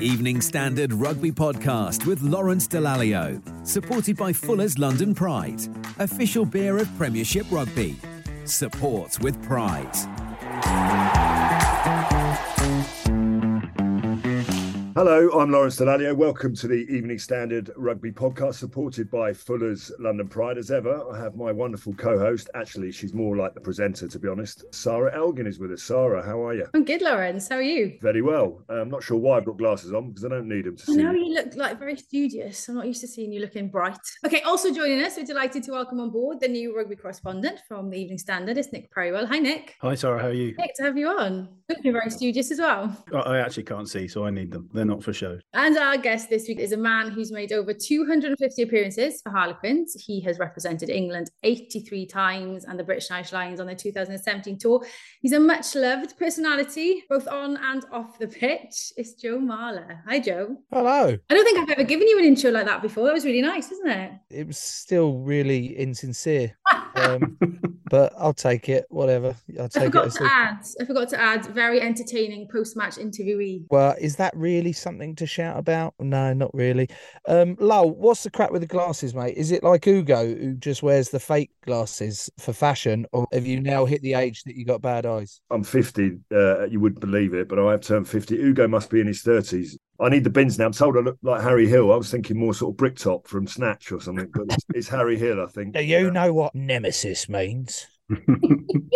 Evening Standard Rugby Podcast with Lawrence Dallaglio, supported by Fuller's London Pride, official beer of Premiership Rugby. Support with pride. Hello, I'm Lawrence Dallaglio. Welcome to the Evening Standard Rugby Podcast, supported by Fuller's London Pride. As ever, I have my wonderful co-host. Actually, she's more like the presenter, to be honest. Sarah Elgin is with us. Sarah, how are you? I'm good, Lawrence. How are you? Very well. Uh, I'm not sure why I've got glasses on because I don't need them to I see. know you look like very studious. I'm not used to seeing you looking bright. Okay, also joining us, we're delighted to welcome on board the new rugby correspondent from the Evening Standard. It's Nick Purewal. Hi, Nick. Hi, Sarah. How are you? Nick, to have you on. Looking very studious as well. I I actually can't see, so I need them. They're not for show. And our guest this week is a man who's made over 250 appearances for Harlequins. He has represented England 83 times and the British Irish Lions on their 2017 tour. He's a much loved personality, both on and off the pitch. It's Joe Marler. Hi, Joe. Hello. I don't think I've ever given you an intro like that before. That was really nice, isn't it? It was still really insincere, um, but I'll take it. Whatever. I'll take it. forgot as to a- add. I forgot to add. Very entertaining post-match interviewee. Well, is that really something to shout about? No, not really. Um, Lowell, what's the crack with the glasses, mate? Is it like Ugo who just wears the fake glasses for fashion, or have you now hit the age that you got bad eyes? I'm 50. Uh, you wouldn't believe it, but I have turned 50. Ugo must be in his 30s. I need the bins now. I'm told I look like Harry Hill. I was thinking more sort of Bricktop from Snatch or something, but it's, it's Harry Hill, I think. Do you know what nemesis means?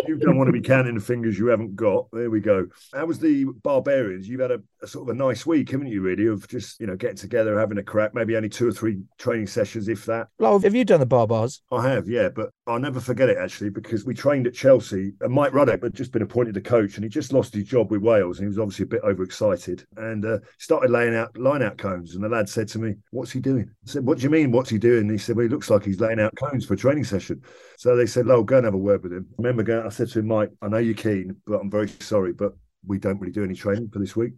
You don't want to be counting the fingers you haven't got. There we go. How was the Barbarians? You've had a, a sort of a nice week, haven't you? Really, of just you know getting together, having a crack. Maybe only two or three training sessions, if that. Lowell, have you done the bar bars? I have, yeah, but I'll never forget it actually because we trained at Chelsea and Mike Ruddock had just been appointed the coach and he just lost his job with Wales and he was obviously a bit overexcited and uh, started laying out line out cones and the lad said to me, "What's he doing?" I said, "What do you mean? What's he doing?" And he said, "Well, he looks like he's laying out cones for a training session." So they said, "Lo, go and have a word with him." I remember going, I said to him, "Mike, I know you're keen, but I'm very sorry, but." We don't really do any training for this week.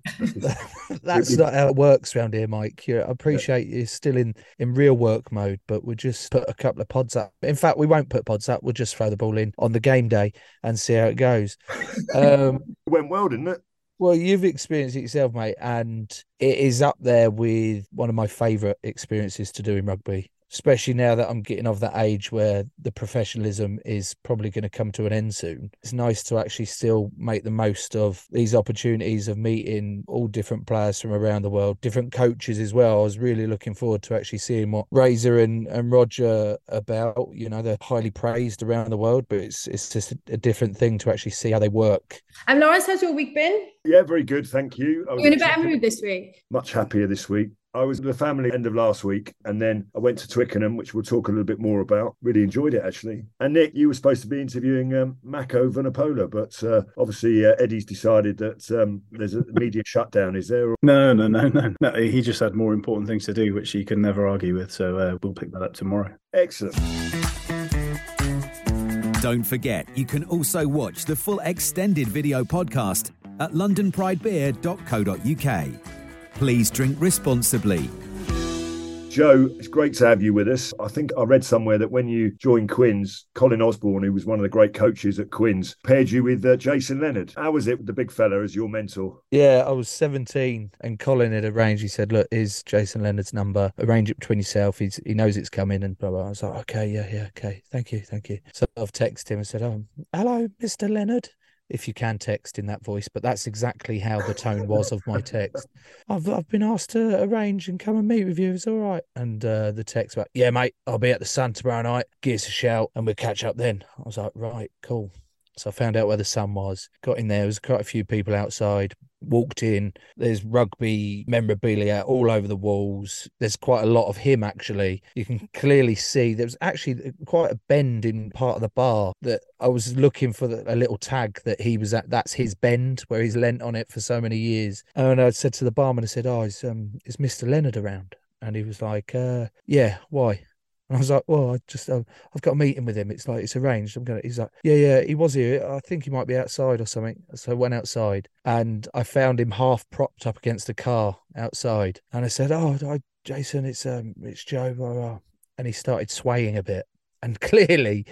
That's not how it works around here, Mike. you I appreciate you're still in in real work mode, but we'll just put a couple of pods up. In fact, we won't put pods up. We'll just throw the ball in on the game day and see how it goes. Um, it went well, didn't it? well, you've experienced it yourself, mate, and it is up there with one of my favourite experiences to do in rugby. Especially now that I'm getting of that age where the professionalism is probably going to come to an end soon. It's nice to actually still make the most of these opportunities of meeting all different players from around the world, different coaches as well. I was really looking forward to actually seeing what Razor and, and Roger about. You know, they're highly praised around the world, but it's it's just a, a different thing to actually see how they work. And Lawrence, how's your week been? Yeah, very good. Thank you. You're in a better mood this week. much happier this week. I was with the family end of last week, and then I went to Twickenham, which we'll talk a little bit more about. Really enjoyed it actually. And Nick, you were supposed to be interviewing um, Mako Vunipola, but uh, obviously uh, Eddie's decided that um, there's a media shutdown. Is there? No, no, no, no, no. He just had more important things to do, which he can never argue with. So uh, we'll pick that up tomorrow. Excellent. Don't forget, you can also watch the full extended video podcast at londonpridebeer.co.uk. Please drink responsibly. Joe, it's great to have you with us. I think I read somewhere that when you joined Quins, Colin Osborne, who was one of the great coaches at Quins, paired you with uh, Jason Leonard. How was it with the big fella as your mentor? Yeah, I was 17 and Colin had arranged, he said, Look, here's Jason Leonard's number. Arrange it between yourself. He's, he knows it's coming and blah, blah. I was like, Okay, yeah, yeah, okay. Thank you, thank you. So I've texted him and said, Oh, hello, Mr. Leonard. If you can text in that voice, but that's exactly how the tone was of my text. I've I've been asked to arrange and come and meet with you. It's all right. And uh, the text about, yeah, mate, I'll be at the Sun tomorrow night. Give us a shout and we'll catch up then. I was like, right, cool. So I found out where the sun was, got in there. There was quite a few people outside, walked in. There's rugby memorabilia all over the walls. There's quite a lot of him, actually. You can clearly see there was actually quite a bend in part of the bar that I was looking for the, a little tag that he was at. That's his bend where he's lent on it for so many years. And I said to the barman, I said, Oh, is, um, is Mr. Leonard around? And he was like, uh, Yeah, why? And I was like, well, I just, uh, I've got a meeting with him. It's like, it's arranged. I'm going to, he's like, yeah, yeah, he was here. I think he might be outside or something. So I went outside and I found him half propped up against a car outside. And I said, oh, I, Jason, it's, um, it's Joe. Blah, blah. And he started swaying a bit. And clearly,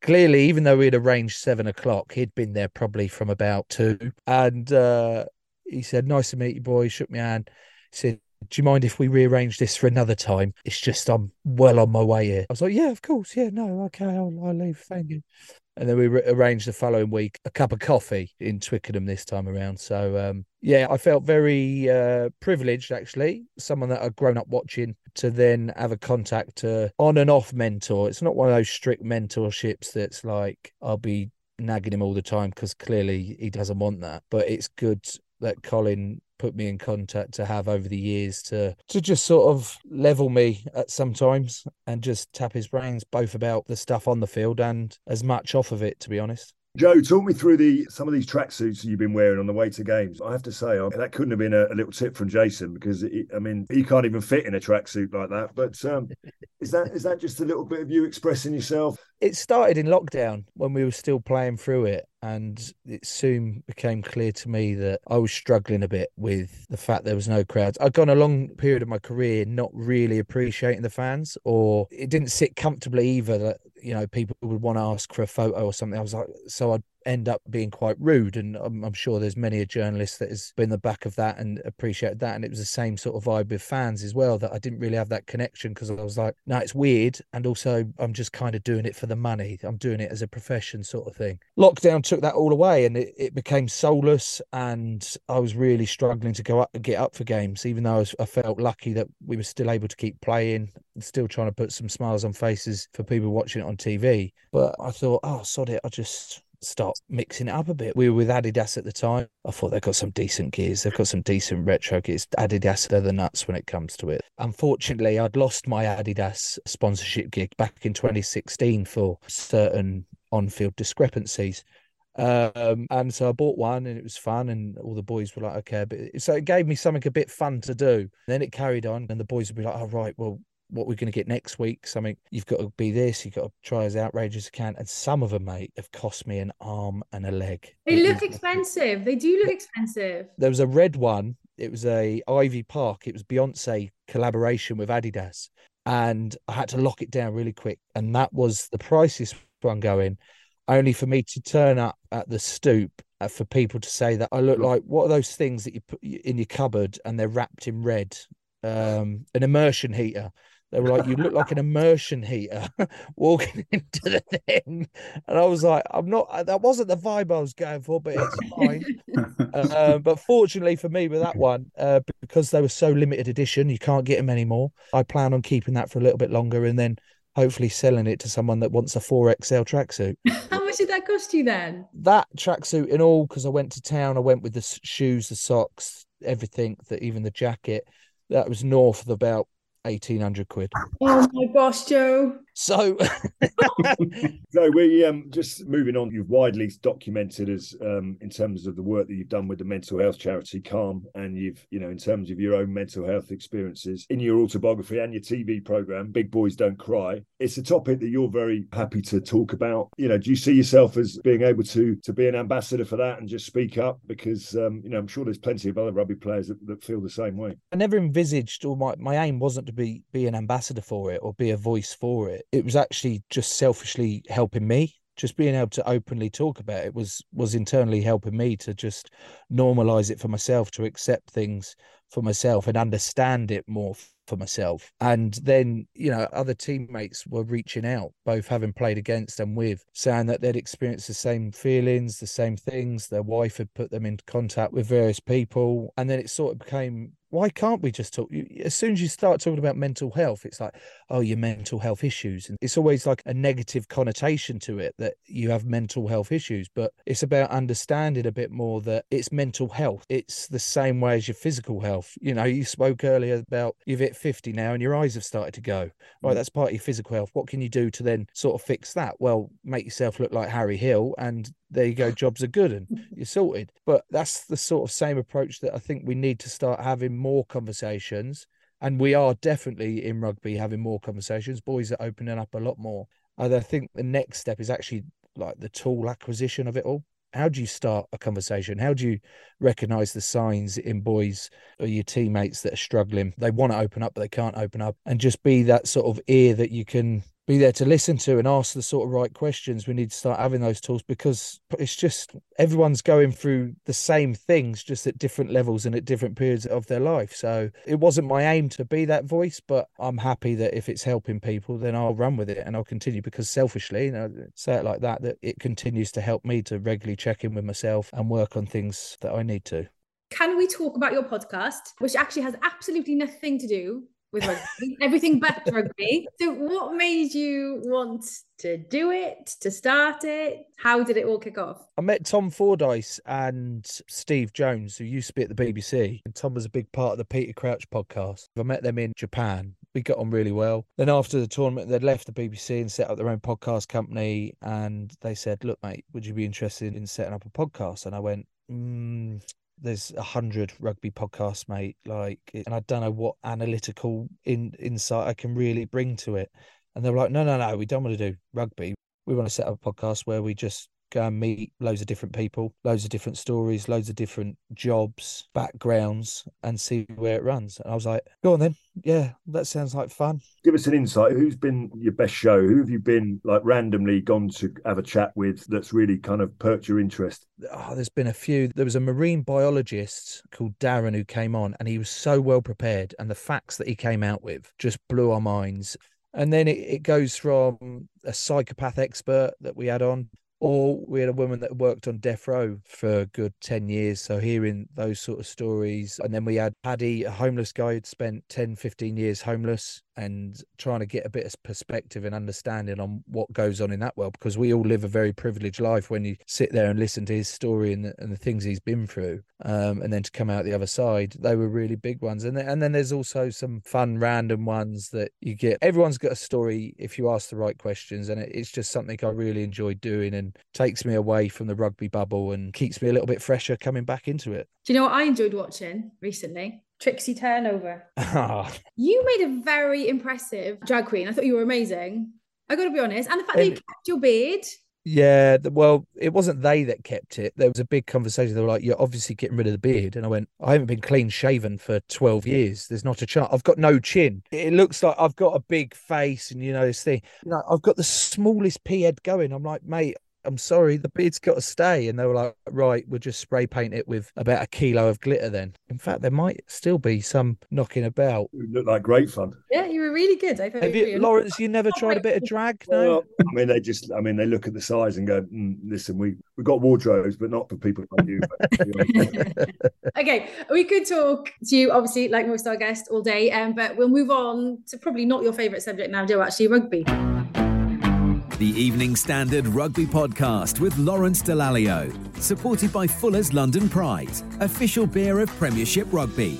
clearly, even though we had arranged seven o'clock, he'd been there probably from about two. And uh, he said, nice to meet you, boy. He shook my hand. He said, do you mind if we rearrange this for another time? It's just I'm well on my way here. I was like, yeah, of course. Yeah, no, okay, I'll, I'll leave. Thank you. And then we re- arranged the following week a cup of coffee in Twickenham this time around. So, um, yeah, I felt very uh, privileged actually, someone that I'd grown up watching to then have a contact to on and off mentor. It's not one of those strict mentorships that's like I'll be nagging him all the time because clearly he doesn't want that. But it's good that Colin put me in contact to have over the years to to just sort of level me at sometimes and just tap his brains both about the stuff on the field and as much off of it to be honest Joe, talk me through the some of these tracksuits you've been wearing on the way to games. I have to say that couldn't have been a, a little tip from Jason because it, I mean he can't even fit in a tracksuit like that. But um, is that is that just a little bit of you expressing yourself? It started in lockdown when we were still playing through it, and it soon became clear to me that I was struggling a bit with the fact there was no crowds. I'd gone a long period of my career not really appreciating the fans, or it didn't sit comfortably either that you know people would want to ask for a photo or something. I was like, so I'd end up being quite rude. And I'm, I'm, sure there's many a journalist that has been the back of that and appreciated that. And it was the same sort of vibe with fans as well that I didn't really have that connection because I was like, no, it's weird. And also, I'm just kind of doing it for the money. I'm doing it as a profession sort of thing. Lockdown took that all away and it, it became soulless. And I was really struggling to go up and get up for games, even though I, was, I felt lucky that we were still able to keep playing still trying to put some smiles on faces for people watching it on TV. But I thought, oh, sod it. I just, start mixing it up a bit. We were with Adidas at the time. I thought they've got some decent gears. They've got some decent retro gears. Adidas, they're the nuts when it comes to it. Unfortunately, I'd lost my Adidas sponsorship gig back in 2016 for certain on-field discrepancies. Um, and so I bought one and it was fun and all the boys were like, okay, but so it gave me something a bit fun to do. Then it carried on and the boys would be like, oh, right, well, what we're going to get next week. Something you've got to be this, you've got to try as outrageous as you can. And some of them, mate, have cost me an arm and a leg. They look expensive. They do look expensive. There was a red one. It was a Ivy Park. It was Beyonce collaboration with Adidas, and I had to lock it down really quick. And that was the priciest one going. Only for me to turn up at the stoop uh, for people to say that I look like what are those things that you put in your cupboard and they're wrapped in red? Um, an immersion heater. They were like, "You look like an immersion heater walking into the thing," and I was like, "I'm not. That wasn't the vibe I was going for, but it's fine." uh, but fortunately for me, with that one, uh, because they were so limited edition, you can't get them anymore. I plan on keeping that for a little bit longer, and then hopefully selling it to someone that wants a 4XL tracksuit. How much did that cost you then? That tracksuit in all, because I went to town, I went with the shoes, the socks, everything, that even the jacket. That was north of about 1800 quid. Oh my gosh, Joe. So, so we um just moving on. You've widely documented as um in terms of the work that you've done with the mental health charity Calm, and you've you know in terms of your own mental health experiences in your autobiography and your TV program, Big Boys Don't Cry. It's a topic that you're very happy to talk about. You know, do you see yourself as being able to to be an ambassador for that and just speak up? Because um you know I'm sure there's plenty of other rugby players that, that feel the same way. I never envisaged, or my my aim wasn't to be be an ambassador for it or be a voice for it. It was actually just selfishly helping me just being able to openly talk about it was was internally helping me to just normalize it for myself, to accept things for myself and understand it more for myself. And then, you know, other teammates were reaching out, both having played against and with, saying that they'd experienced the same feelings, the same things. Their wife had put them in contact with various people. And then it sort of became why can't we just talk? As soon as you start talking about mental health, it's like, oh, your mental health issues. And it's always like a negative connotation to it that you have mental health issues. But it's about understanding a bit more that it's mental health. It's the same way as your physical health. You know, you spoke earlier about you've hit 50 now and your eyes have started to go. Right, mm. that's part of your physical health. What can you do to then sort of fix that? Well, make yourself look like Harry Hill and there you go, jobs are good and mm. you're sorted. But that's the sort of same approach that I think we need to start having more conversations. And we are definitely in rugby having more conversations. Boys are opening up a lot more. And I think the next step is actually like the tool acquisition of it all. How do you start a conversation? How do you recognize the signs in boys or your teammates that are struggling? They want to open up, but they can't open up, and just be that sort of ear that you can be there to listen to and ask the sort of right questions. We need to start having those tools because it's just everyone's going through the same things, just at different levels and at different periods of their life. So it wasn't my aim to be that voice, but I'm happy that if it's helping people, then I'll run with it and I'll continue because selfishly, you know, say it like that, that it continues to help me to regularly check in with myself and work on things that I need to. Can we talk about your podcast, which actually has absolutely nothing to do with rugby, everything but rugby. So, what made you want to do it, to start it? How did it all kick off? I met Tom Fordyce and Steve Jones, who used to be at the BBC. And Tom was a big part of the Peter Crouch podcast. I met them in Japan. We got on really well. Then after the tournament, they'd left the BBC and set up their own podcast company. And they said, Look, mate, would you be interested in setting up a podcast? And I went, mm, there's a hundred rugby podcasts, mate. Like, and I don't know what analytical in insight I can really bring to it. And they were like, no, no, no, we don't want to do rugby. We want to set up a podcast where we just go and meet loads of different people, loads of different stories, loads of different jobs, backgrounds, and see where it runs. And I was like, go on then. Yeah, that sounds like fun. Give us an insight. Who's been your best show? Who have you been like randomly gone to have a chat with that's really kind of perked your interest? Oh, there's been a few. There was a marine biologist called Darren who came on and he was so well prepared. And the facts that he came out with just blew our minds. And then it, it goes from a psychopath expert that we had on or we had a woman that worked on death row for a good 10 years. So hearing those sort of stories. And then we had paddy a homeless guy who'd spent 10 15 years homeless and trying to get a bit of perspective and understanding on what goes on in that world because we all live a very privileged life when you sit there and listen to his story and the, and the things he's been through um, and then to come out the other side. They were really big ones. And then, and then there's also some fun random ones that you get. Everyone's got a story if you ask the right questions and it, it's just something I really enjoy doing and takes me away from the rugby bubble and keeps me a little bit fresher coming back into it. Do you know what I enjoyed watching recently Trixie Turnover. Oh. you made a very impressive drag queen. I thought you were amazing. I got to be honest. And the fact and, that you kept your beard. Yeah, well, it wasn't they that kept it. There was a big conversation. They were like, "You're obviously getting rid of the beard," and I went, "I haven't been clean shaven for twelve years. There's not a chance. I've got no chin. It looks like I've got a big face, and you know this thing. You know, I've got the smallest pea head going. I'm like, mate, I'm sorry, the beard's got to stay. And they were like, right, we'll just spray paint it with about a kilo of glitter then. In fact, there might still be some knocking about. It looked like great fun. Yeah, you were really good. I thought Have you, Lawrence, you never tried a bit of drag? No. Well, I mean, they just, I mean, they look at the size and go, mm, listen, we, we've got wardrobes, but not for people like you. okay, we could talk to you, obviously, like most our guests, all day, um, but we'll move on to probably not your favourite subject now, Joe, actually, rugby the Evening Standard Rugby Podcast with Lawrence Dallaglio, supported by Fuller's London Pride, official beer of Premiership Rugby.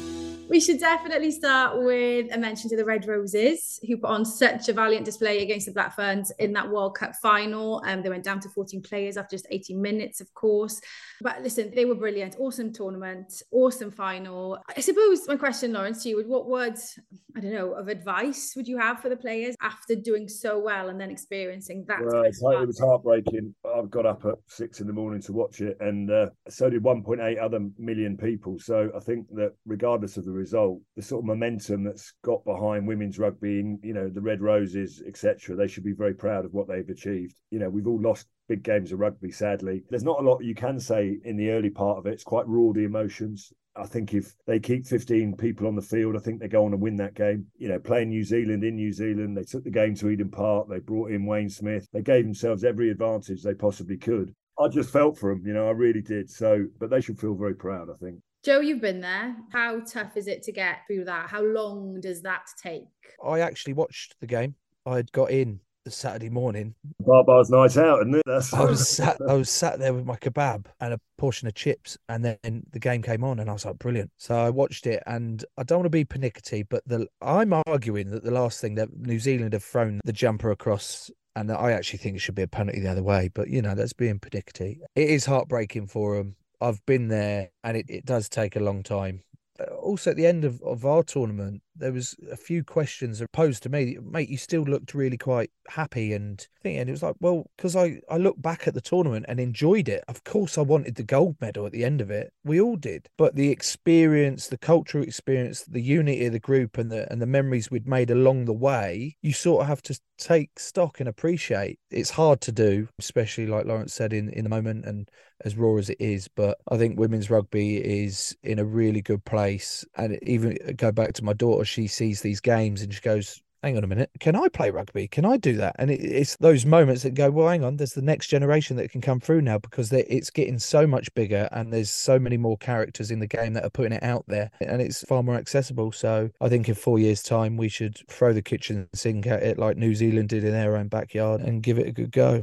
We should definitely start with a mention to the Red Roses, who put on such a valiant display against the Black Ferns in that World Cup final. Um, they went down to 14 players after just 18 minutes, of course. But listen, they were brilliant. Awesome tournament, awesome final. I suppose my question, Lawrence, to you would what words, I don't know, of advice would you have for the players after doing so well and then experiencing that? Well, it was heartbreaking. I've got up at six in the morning to watch it, and uh, so did 1.8 other million people. So I think that regardless of the result. The sort of momentum that's got behind women's rugby, and, you know, the Red Roses, etc. They should be very proud of what they've achieved. You know, we've all lost big games of rugby, sadly. There's not a lot you can say in the early part of it. It's quite raw, the emotions. I think if they keep 15 people on the field, I think they go on and win that game. You know, playing New Zealand in New Zealand, they took the game to Eden Park. They brought in Wayne Smith. They gave themselves every advantage they possibly could. I just felt for them, you know, I really did. So, but they should feel very proud, I think. Joe, you've been there. How tough is it to get through that? How long does that take? I actually watched the game. I had got in the Saturday morning. Barbar's night out, isn't it? That's... I was sat I was sat there with my kebab and a portion of chips and then the game came on and I was like, brilliant. So I watched it and I don't want to be pernickety, but the I'm arguing that the last thing that New Zealand have thrown the jumper across and I actually think it should be a penalty the other way. But you know, that's being pernickety. It is heartbreaking for them. I've been there and it, it does take a long time also at the end of, of our tournament, there was a few questions posed to me. Mate, you still looked really quite happy and thinking. It was like, well, because I, I look back at the tournament and enjoyed it. Of course, I wanted the gold medal at the end of it. We all did. But the experience, the cultural experience, the unity of the group and the and the memories we'd made along the way, you sort of have to take stock and appreciate. It's hard to do, especially like Lawrence said in, in the moment and as raw as it is. But I think women's rugby is in a really good place. And even go back to my daughter, she sees these games and she goes, hang on a minute, can I play rugby? Can I do that? And it, it's those moments that go, well, hang on, there's the next generation that can come through now because it's getting so much bigger and there's so many more characters in the game that are putting it out there and it's far more accessible. So I think in four years' time, we should throw the kitchen sink at it like New Zealand did in their own backyard and give it a good go.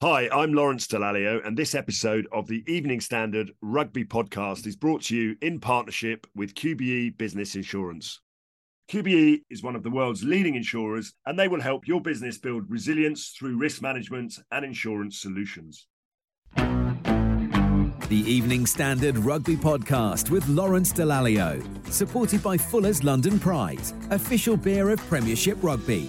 Hi, I'm Lawrence Dallaglio, and this episode of the Evening Standard Rugby Podcast is brought to you in partnership with QBE Business Insurance. QBE is one of the world's leading insurers, and they will help your business build resilience through risk management and insurance solutions. The Evening Standard Rugby Podcast with Lawrence Dallaglio, supported by Fuller's London Pride, official beer of Premiership Rugby.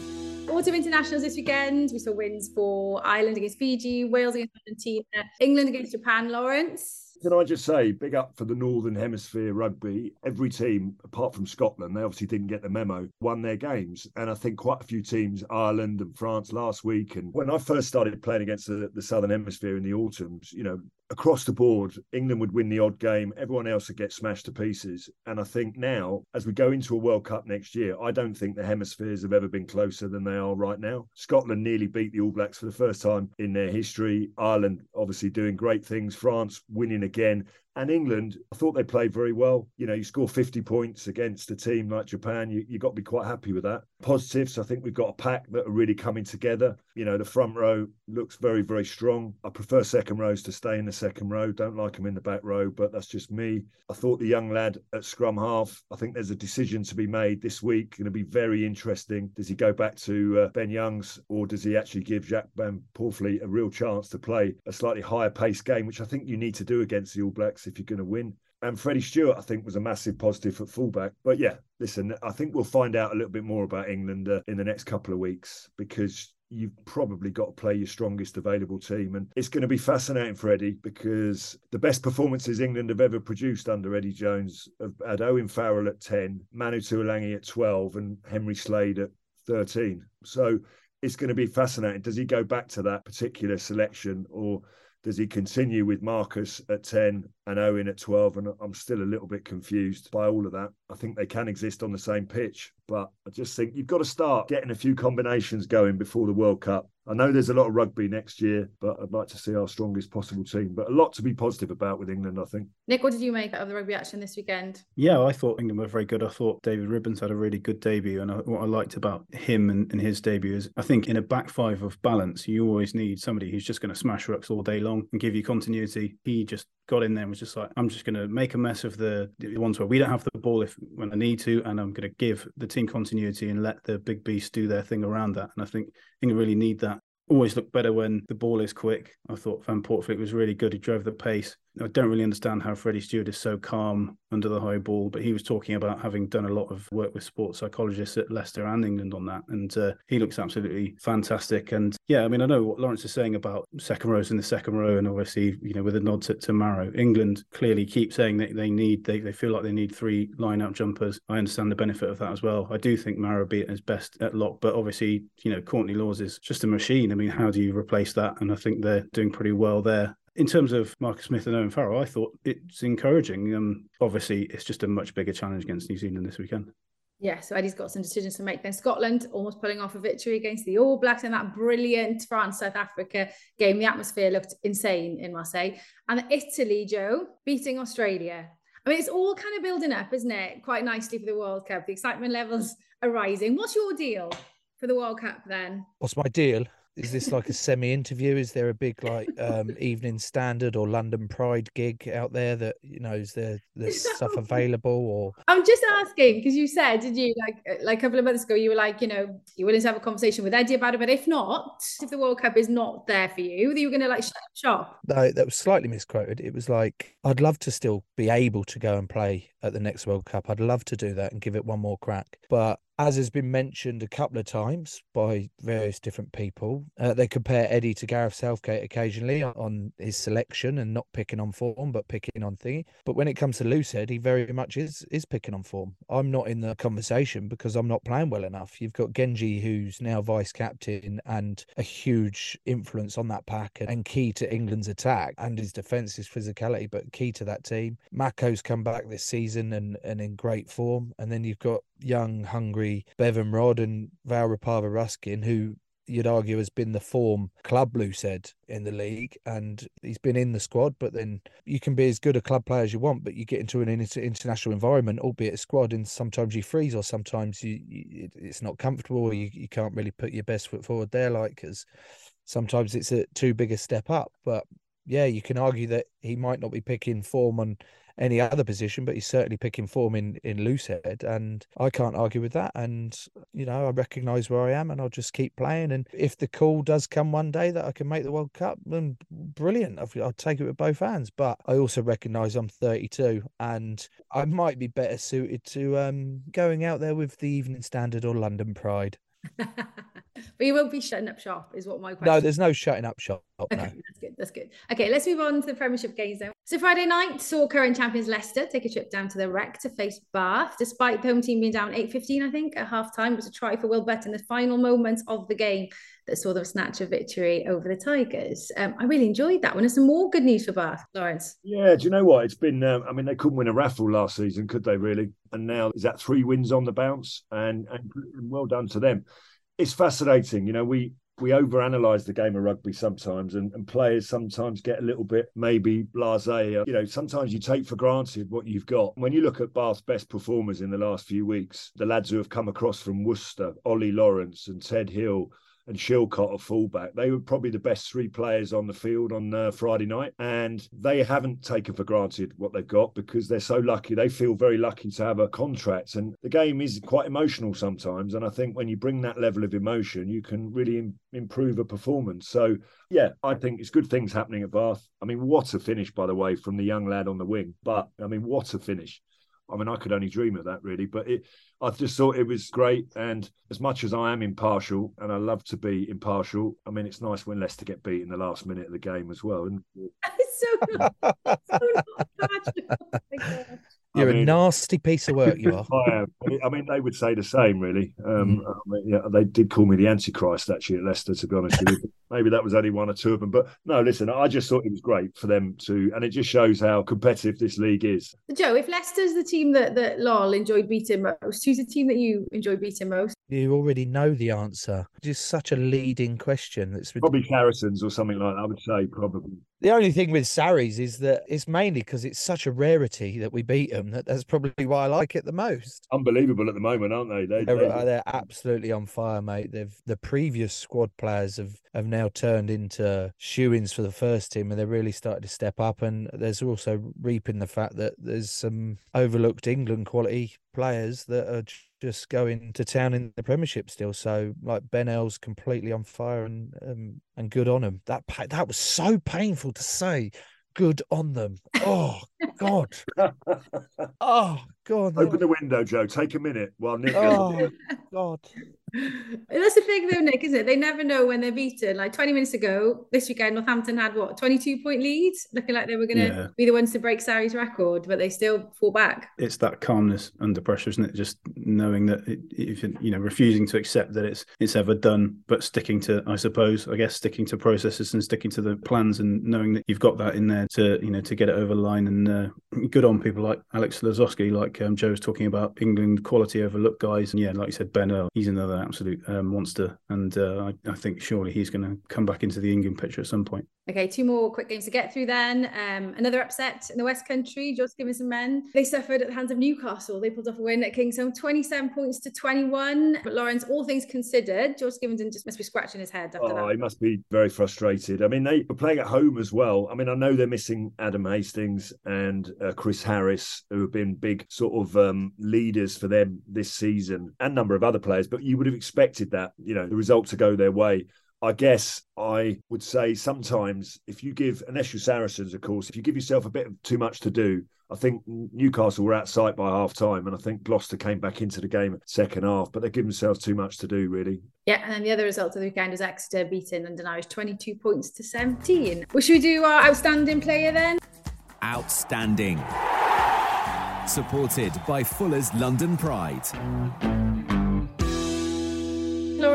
Autumn internationals this weekend. We saw wins for Ireland against Fiji, Wales against Argentina, England against Japan. Lawrence. Can I just say, big up for the Northern Hemisphere rugby. Every team, apart from Scotland, they obviously didn't get the memo, won their games. And I think quite a few teams, Ireland and France last week. And when I first started playing against the, the Southern Hemisphere in the autumns, you know, across the board, England would win the odd game, everyone else would get smashed to pieces. And I think now, as we go into a World Cup next year, I don't think the hemispheres have ever been closer than they are right now. Scotland nearly beat the All Blacks for the first time in their history. Ireland obviously doing great things. France winning again. And England, I thought they played very well. You know, you score 50 points against a team like Japan, you, you got to be quite happy with that. Positives, I think we've got a pack that are really coming together. You know, the front row looks very, very strong. I prefer second rows to stay in the second row. Don't like them in the back row, but that's just me. I thought the young lad at scrum half, I think there's a decision to be made this week. Going to be very interesting. Does he go back to uh, Ben Youngs or does he actually give Jack Van Poortvliet a real chance to play a slightly higher pace game, which I think you need to do against the All Blacks if you're going to win. And Freddie Steward, I think, was a massive positive at fullback. But yeah, listen, I think we'll find out a little bit more about England uh, in the next couple of weeks because you've probably got to play your strongest available team. And it's going to be fascinating for Eddie because the best performances England have ever produced under Eddie Jones have had Owen Farrell at 10, Manu Tuilagi at 12, and Henry Slade at 13. So it's going to be fascinating. Does he go back to that particular selection or does he continue with Marcus at 10 and Owen at 12? And I'm still a little bit confused by all of that. I think they can exist on the same pitch, but I just think you've got to start getting a few combinations going before the World Cup. I know there's a lot of rugby next year, but I'd like to see our strongest possible team. But a lot to be positive about with England, I think. Nick, what did you make of the rugby action this weekend? Yeah, I thought England were very good. I thought David Ribbans had a really good debut. And I, what I liked about him and, and, his debut is I think in a back five of balance, you always need somebody who's just going to smash rucks all day long and give you continuity. He just got in there and was just like, I'm just going to make a mess of the, the ones where we don't have the ball if when I need to, and I'm going to give the team continuity and let the big beasts do their thing around that. And I think England really need that always look better when the ball is quick. I thought Van Poortvliet was really good. He drove the pace. I don't really understand how Freddie Steward is so calm under the high ball, but he was talking about having done a lot of work with sports psychologists at Leicester and England on that, and uh, he looks absolutely fantastic. And yeah, I mean, I know what Lawrence is saying about second rows in the second row, and obviously, you know, with a nod to, to Maro, England clearly keep saying that they need, they, they feel like they need three line-out jumpers. I understand the benefit of that as well. I do think Maro be at his best at lock, but obviously, you know, Courtney Lawes is just a machine. I mean, how do you replace that? And I think they're doing pretty well there in terms of Marcus Smith and Owen Farrell, I thought it's encouraging. Um, obviously, it's just a much bigger challenge against New Zealand this weekend. Yeah, so Eddie's got some decisions to make. Then Scotland almost pulling off a victory against the All Blacks in that brilliant France South Africa game. The atmosphere looked insane in Marseille. And Italy, Joe, beating Australia. I mean, it's all kind of building up, isn't it? Quite nicely for the World Cup. The excitement levels are rising. What's your deal for the World Cup then? What's my deal? Is this like a semi-interview? Is there a big like um, Evening Standard or London Pride gig out there that you know is there there's stuff available or? I'm just asking because you said, did you like uh, like a couple of months ago you were like you know you willing to have a conversation with Eddie about it, but if not, if the World Cup is not there for you, are you going to like shut up shop. No, that was slightly misquoted. It was like I'd love to still be able to go and play at the next World Cup. I'd love to do that and give it one more crack, but as has been mentioned a couple of times by various different people, uh, they compare Eddie to Gareth Southgate occasionally on his selection and not picking on form, but picking on thingy. But when it comes to Loosehead, he very much is is picking on form. I'm not in the conversation because I'm not playing well enough. You've got Genge, who's now vice captain and a huge influence on that pack and key to England's attack and his defence, his physicality, but key to that team. Mako's come back this season and, and in great form. And then you've got young, hungry Bevan Rodd and Val Rapava Ruskin, who you'd argue has been the form club loosehead in the league and he's been in the squad but then you can be as good a club player as you want but you get into an international environment albeit a squad and sometimes you freeze or sometimes you, you it's not comfortable or you, you can't really put your best foot forward there like because sometimes it's a too big a step up. But yeah you can argue that he might not be picking form on any other position, but he's certainly picking form in in Loosehead, and I can't argue with that. And you know, I recognise where I am, and I'll just keep playing. And if the call does come one day that I can make the World Cup, then brilliant. I'll, take it with both hands. But I also recognise I'm 32, and I might be better suited to um, going out there with the Evening Standard or London Pride. but you won't be shutting up shop, is what my question. No, there's no shutting up shop. Okay, no. that's good. That's good. Okay, let's move on to the Premiership games then. So Friday night saw current champions Leicester take a trip down to the Rec to face Bath, despite the home team being down 8-15, I think, at half time. It was a try for Will Butt in the final moments of the game that saw them snatch a victory over the Tigers. Um, I really enjoyed that one. There's some more good news for Bath, Lawrence. Yeah, do you know what? It's been, um, I mean, they couldn't win a raffle last season, could they really? And now is that three wins on the bounce? And, and well done to them it's fascinating. You know, we we overanalyze the game of rugby sometimes, and, and players sometimes get a little bit maybe blasé. Uh, you know, sometimes you take for granted what you've got. When you look at Bath's best performers in the last few weeks, the lads who have come across from Worcester, Ollie Lawrence and Ted Hill, and Shillcock a fullback. They were probably the best three players on the field on uh, Friday night, and they haven't taken for granted what they've got because they're so lucky. They feel very lucky to have a contract, and the game is quite emotional sometimes. And I think when you bring that level of emotion, you can really Im- improve a performance. So yeah, I think it's good things happening at Bath. I mean, what a finish, by the way, from the young lad on the wing. But I mean, what a finish. I mean, I could only dream of that really, but it, I just thought it was great. And as much as I am impartial, and I love to be impartial, I mean, it's nice when Leicester get beat in the last minute of the game as well. And it's so not, so not You're I mean, a nasty piece of work, you are. I am. I mean, they would say the same, really. Um, mm. I mean, yeah, they did call me the Antichrist actually at Leicester, to be honest with you. Maybe that was only one or two of them, but no. Listen, I just thought it was great for them to, and it just shows how competitive this league is. Joe, if Leicester's the team that that Lol enjoyed beating most, who's the team that you enjoyed beating most? You already know the answer. Just such a leading question. That's probably Saracens or something like that. I would say probably. The only thing with Sarries is that it's mainly because it's such a rarity that we beat them. That that's probably why I like it the most. Unbelievable at the moment, aren't they? they they're, they... Uh, they're absolutely on fire, mate. They've the previous squad players have have now turned into shoe-ins for the first team, and they're really started to step up. And there's also reaping the fact that there's some overlooked England quality players that are just going to town in the Premiership still. So like Ben Earl's completely on fire and um, and good on him. That that was so painful to say. Good on them. Oh God. oh God. Open the window, Joe. Take a minute while Nick. Oh God. That's the thing though, Nick, isn't it? They never know when they're beaten. Like 20 minutes ago, this weekend, Northampton had what, 22 point lead, looking like they were going to yeah. be the ones to break Sarri's record, but they still fall back. It's that calmness under pressure, isn't it? Just knowing that it, if you know, refusing to accept that it's it's ever done, but sticking to, I suppose, I guess, sticking to processes and sticking to the plans, and knowing that you've got that in there to you know to get it over the line. And uh, good on people like Alex Lozowski, like um, Joe was talking about England quality overlooked guys, and yeah, like you said, Ben Earl, he's another absolute uh, monster, and uh, I, I, think surely he's going to come back into the England picture at some point. Okay, two more quick games to get through. Then um, another upset in the West Country. George Gibbons and men they suffered at the hands of Newcastle. They pulled off a win at Kingsholm, twenty-seven points to twenty-one. But Lawrence, all things considered, George Gibbons just must be scratching his head after oh, that. he must be very frustrated. I mean, they were playing at home as well. I mean, I know they're missing Adam Hastings and uh, Chris Harris, who have been big sort of um, leaders for them this season, and a number of other players. But you would have expected that, you know, the result to go their way. I guess I would say sometimes if you give, unless you're Saracens, of course, if you give yourself a bit of too much to do, I think Newcastle were outside by half time, and I think Gloucester came back into the game second half, but they give themselves too much to do, really. Yeah, and then the other result of the weekend was Exeter beating London Irish 22 points to 17. Well, should we do our outstanding player then? Outstanding. Supported by Fuller's London Pride.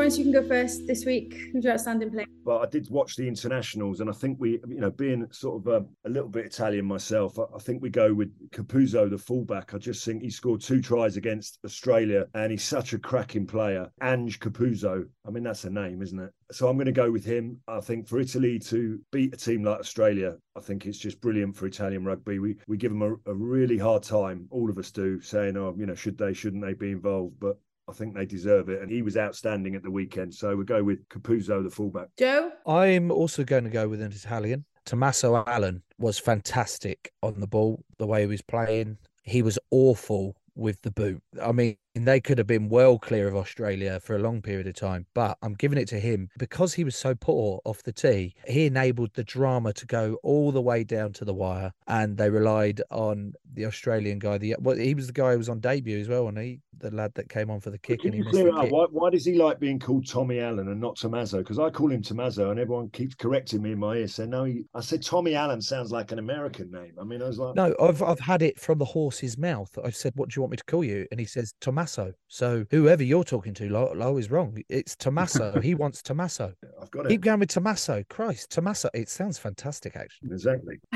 Lawrence, you can go first this week. Who's outstanding player? Well, I did watch the internationals, and I think we, you know, being sort of a, um, a little bit Italian myself, I, I, think we go with Capuozzo, the fullback. I just think he scored two tries against Australia, and he's such a cracking player. Ange Capuozzo. I mean, that's a name, isn't it? So I'm going to go with him. I think for Italy to beat a team like Australia, I think it's just brilliant for Italian rugby. We we give them a, a really hard time, all of us do, saying, oh, you know, should they, shouldn't they be involved? But I think they deserve it. And he was outstanding at the weekend. So we'll go with Capuozzo, the fullback. Joe? I'm also going to go with an Italian. Tommaso Allan was fantastic on the ball, the way he was playing. He was awful with the boot. I mean, they could have been well clear of Australia for a long period of time, but I'm giving it to him because he was so poor off the tee. He enabled the drama to go all the way down to the wire, and they relied on the Australian guy. The well, he was the guy who was on debut as well, and he the lad that came on for the kick. Can and you clear it up? Why, why, does he like being called Tommy Allan and not Tommaso? Because I call him Tommaso, and everyone keeps correcting me in my ear, saying, "No, he, I said Tommy Allan sounds like an American name." I mean, I was like, "No, I've I've had it from the horse's mouth." I've said, "What do you want me to call you?" And he says Tommaso. So whoever you're talking to, Lo, Lo is wrong. It's Tommaso. he wants Tommaso. I've got it. Keep going with Tommaso. Christ, Tommaso. It sounds fantastic, actually. Exactly.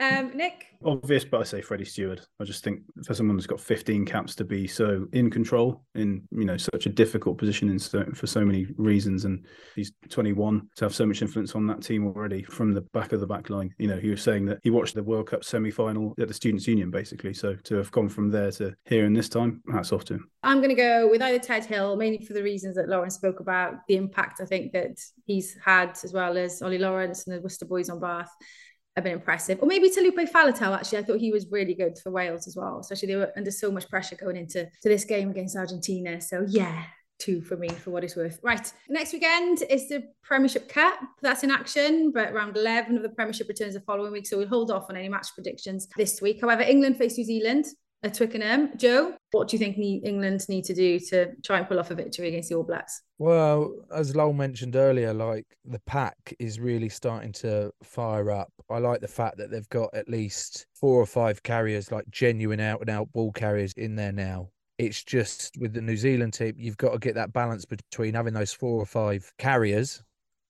um, Nick. Obvious, but I say Freddie Steward. I just think for someone who's got 15 caps to be so in control in you know such a difficult position in so, for so many reasons, and he's 21 to have so much influence on that team already from the back of the back line. You know, he was saying that he watched the World Cup semi-final at the Students' Union, basically. So to have gone from there to here in this time, hats off to. I'm going to go with either Ted Hill, mainly for the reasons that Lawrence spoke about, the impact I think that he's had, as well as Ollie Lawrence and the Worcester boys on Bath have been impressive. Or maybe Taulupe Faletau, actually. I thought he was really good for Wales as well, especially they were under so much pressure going into to this game against Argentina. So, yeah, two for me for what it's worth. Right. Next weekend is the Premiership Cup. That's in action, but round 11 of the Premiership returns the following week. So we'll hold off on any match predictions this week. However, England face New Zealand at Twickenham. Joe, what do you think England need to do to try and pull off a victory against the All Blacks? Well, as Lowell mentioned earlier, like the pack is really starting to fire up. I like the fact that they've got at least four or five carriers, like genuine out and out ball carriers in there now. It's just with the New Zealand team, you've got to get that balance between having those four or five carriers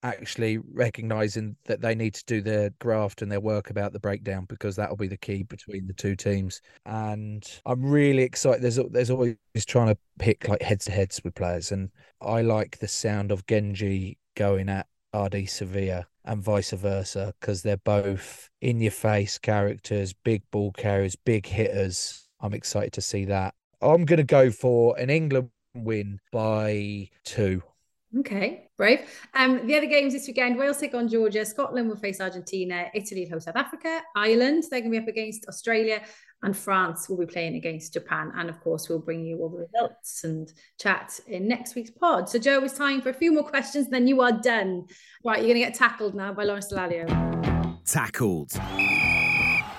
actually recognizing that they need to do their graft and their work about the breakdown because that'll be the key between the two teams. And I'm really excited. There's there's always trying to pick like heads to heads with players, and I like the sound of Genge going at Ardie Savea and vice versa because they're both in your face characters, big ball carriers, big hitters. I'm excited to see that. I'm going to go for an England win by two. Okay, brave. Um, the other games this weekend: Wales take on Georgia, Scotland will face Argentina, Italy host South Africa, Ireland they're going to be up against Australia, and France will be playing against Japan. And of course, we'll bring you all the results and chat in next week's pod. So, Joe, it's time for a few more questions, then you are done. Right, you're going to get tackled now by Lawrence Dallaglio. Tackled.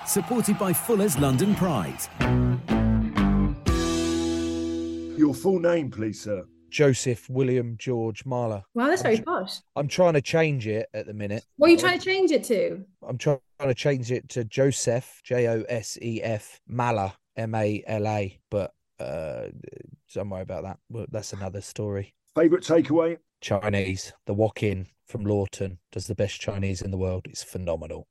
Supported by Fuller's London Pride. Your full name, please, sir. Joseph William George Marler. Wow, that's I'm very tr- posh. I'm trying to change it at the minute. What are you trying to change it to? I'm trying to change it to Joseph, J O S E F, Mala, M A L A, but uh, don't worry about that. Well, that's another story. Favourite takeaway? Chinese, the walk in from Lawton does the best Chinese in the world. It's phenomenal.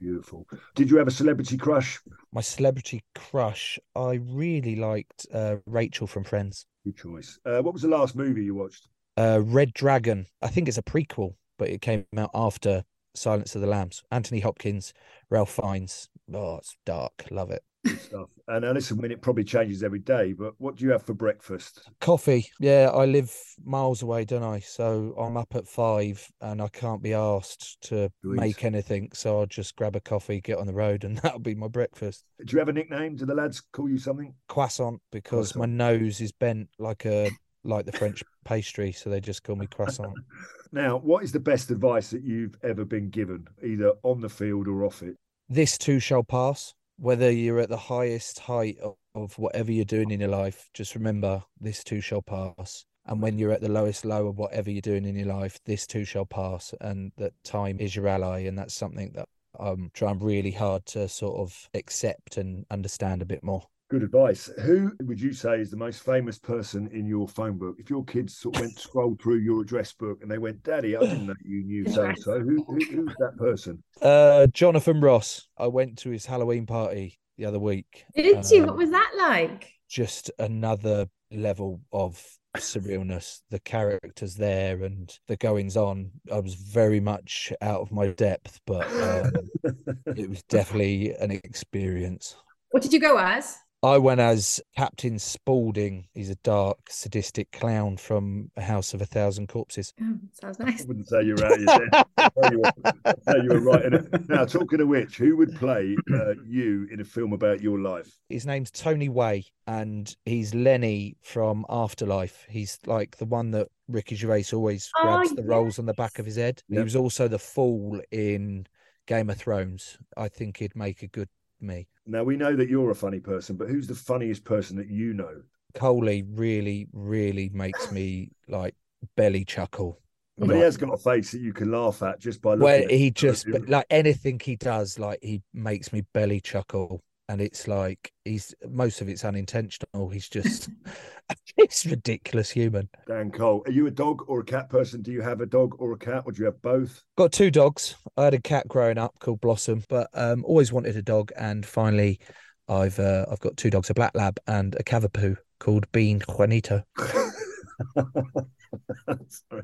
Beautiful. Did you have a celebrity crush? My celebrity crush, I really liked uh, Rachel from Friends. Good choice. Uh, what was the last movie you watched? Uh, Red Dragon, I think it's a prequel, but it came out after Silence of the Lambs. Anthony Hopkins, Ralph Fiennes. Oh, it's dark. Love it. Stuff. And uh, listen, I mean, it probably changes every day, but what do you have for breakfast? Coffee. Yeah, I live miles away, don't I? So I'm up at five and I can't be asked to eat. make anything. So I'll just grab a coffee, get on the road, and that'll be my breakfast. Do you have a nickname? Do the lads call you something? Croissant because my nose is bent like a like the French pastry, so they just call me croissant. Now, what is the best advice that you've ever been given, either on the field or off it? this too shall pass. Whether you're at the highest height of, of whatever you're doing in your life, just remember this too shall pass. And when you're at the lowest low of whatever you're doing in your life, this too shall pass. And that time is your ally. And that's something that um, I'm trying really hard to sort of accept and understand a bit more. Good advice. Who would you say is the most famous person in your phone book? If your kids sort of went scroll through your address book and they went, "Daddy, I didn't know you knew so so," who who- who's that person? Uh, Jonathan Ross. I went to his Halloween party the other week. Did you? Um, What was that like? just another level of surrealness. The characters there and the goings on. I was very much out of my depth, but um, it was definitely an experience. What did you go as? I went as Captain Spaulding. He's a dark, sadistic clown from A House of a Thousand Corpses. Oh, sounds I wouldn't say you were out of your depth. I'd say you were, you were right in it. Now, talking of which, who would play uh, you in a film about your life? His name's Tony Way, and he's Lenny from Afterlife. He's like the one that Ricky Gervais always Oh, grabs the rolls on the back of his head. He was also the fool in Game of Thrones. I think he'd make a good me. Now we know that you're a funny person, but who's the funniest person that you know? Coley really, really makes me like belly chuckle. I mean, he has got a face that you can laugh at just by looking. Where he just like anything he does, like he makes me belly chuckle. And it's like he's most of it's unintentional. He's just it's ridiculous human. Dan Cole, are you a dog or a cat person? Do you have a dog or a cat, or do you have both? Got two dogs. I had a cat growing up called Blossom, but um, always wanted a dog. And finally, I've uh, I've got two dogs, a black lab and a cavapoo called Bean Juanito.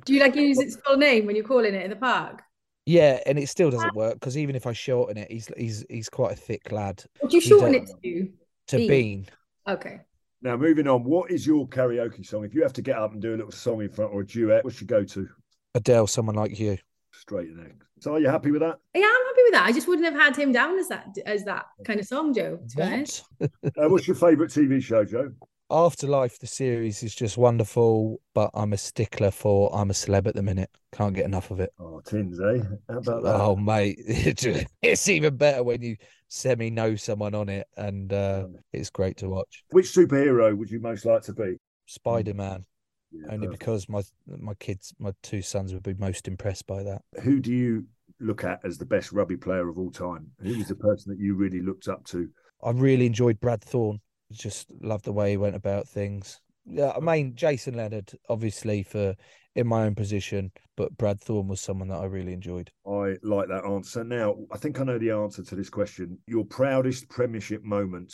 Do you like use its full name when you're calling it in the park? Yeah, and it still doesn't work because even if I shorten it, he's he's he's quite a thick lad. What do you shorten it to? To Bean. Bean. Okay. Now, moving on, what is your karaoke song? If you have to get up and do a little song in front or a duet, what's your go-to? Adele, someone like you. Straight in there. So, are you happy with that? Yeah, I'm happy with that. I just wouldn't have had him down as that as that kind of song, Joe. To. What? Uh, what's your favourite TV show, Joe? Afterlife, the series is just wonderful, but I'm a stickler for I'm a celeb at the minute. Can't get enough of it. Oh, Tins, eh? How about that? Oh, mate, it's even better when you semi know someone on it, and uh, it's great to watch. Which superhero would you most like to be? Spider Man, Yeah, only perfect. because my my kids, my two sons, would be most impressed by that. Who do you look at as the best rugby player of all time? Who was the person that you really looked up to? I really enjoyed Brad Thorn. Just love the way he went about things. Yeah, I mean Jason Leonard, obviously for in my own position, but Brad Thorn was someone that I really enjoyed. I like that answer. Now, I think I know the answer to this question. Your proudest Premiership moment?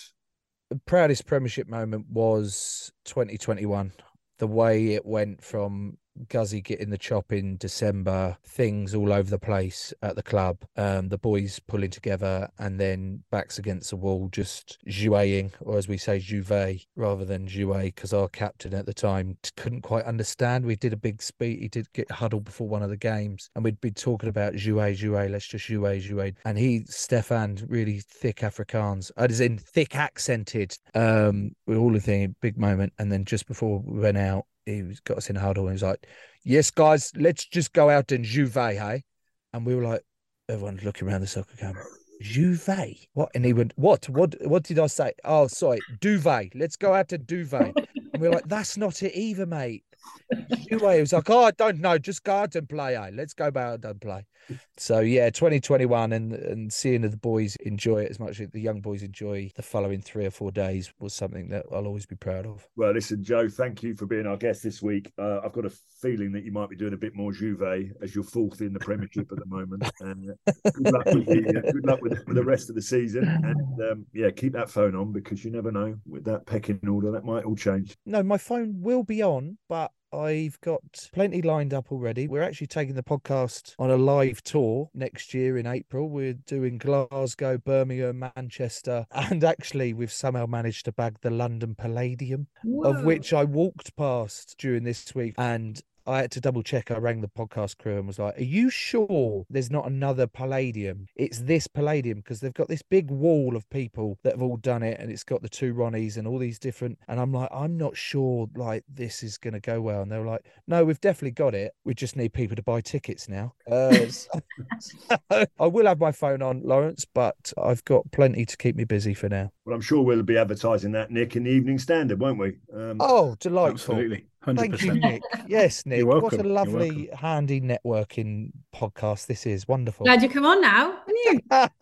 The proudest Premiership moment was 2021. The way it went from Guzzy getting the chop in December, things all over the place at the club, um, the boys pulling together and then backs against the wall, just joueing, or as we say, juve rather than jouer, because our captain at the time couldn't quite understand. We did a big speech, he did get huddled before one of the games, and we'd been talking about jouer, jouer, let's just jouer, jouer. And he, Stephan, really thick Afrikaans, uh, as in thick accented, um, with all the thing, big moment. And then just before we went out, he got us in a huddle and he was like, Yes, guys, let's just go out and juve, hey? And we were like, everyone's looking around the soccer camp. Juve? What? And he went, What? What what did I say? Oh, sorry, duvet. Let's go out to duvet. And we are like, That's not it either, mate. Juve. He was like, Oh, I don't know. Just go out and play, eh? Let's go out and play. So yeah, 2021 and and seeing the boys enjoy it as much as the young boys enjoy the following three or four days was something that I'll always be proud of. Well, listen, Joe, thank you for being our guest this week. Uh, I've got a feeling that you might be doing a bit more Juve as you're fourth in the Premiership at the moment. And uh, good luck, with the, uh, good luck with, with, the rest of the season. And um, yeah, keep that phone on because you never know with that pecking order that might all change. No, my phone will be on, but I've got plenty lined up already. We're actually taking the podcast on a live tour next year in April. We're doing Glasgow, Birmingham, Manchester, and actually, we've somehow managed to bag the London Palladium, Whoa. of which I walked past during this week. And I had to double check. I rang the podcast crew and was like, Are you sure there's not another Palladium? It's this Palladium because they've got this big wall of people that have all done it and it's got the two Ronnies and all these different. And I'm like, I'm not sure like this is going to go well. And they were like, No, we've definitely got it. We just need people to buy tickets now. Uh, so, I will have my phone on, Lawrence, but I've got plenty to keep me busy for now. Well, I'm sure we'll be advertising that, Nick, in the Evening Standard, won't we? Um, oh, delightful. Absolutely. 100%. Thank you, Nick. Yes, Nick. What a lovely, handy networking podcast this is. Wonderful. Glad you come on now.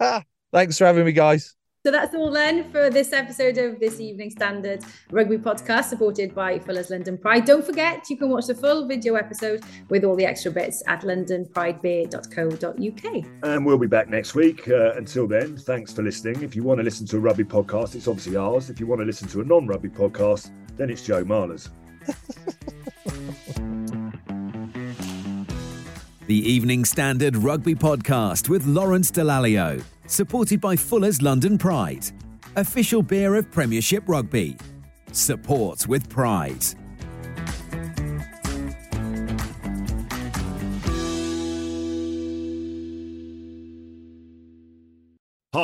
Thanks for having me, guys. So that's all then for this episode of this Evening Standard Rugby Podcast, supported by Fuller's London Pride. Don't forget, you can watch the full video episode with all the extra bits at londonpridebeer.co.uk. And we'll be back next week. Uh, until then, thanks for listening. If you want to listen to a rugby podcast, it's obviously ours. If you want to listen to a non rugby podcast, then it's Joe Marler's. The Evening Standard Rugby Podcast with Lawrence Dallaglio, supported by Fuller's London Pride, official beer of Premiership Rugby. Support with pride.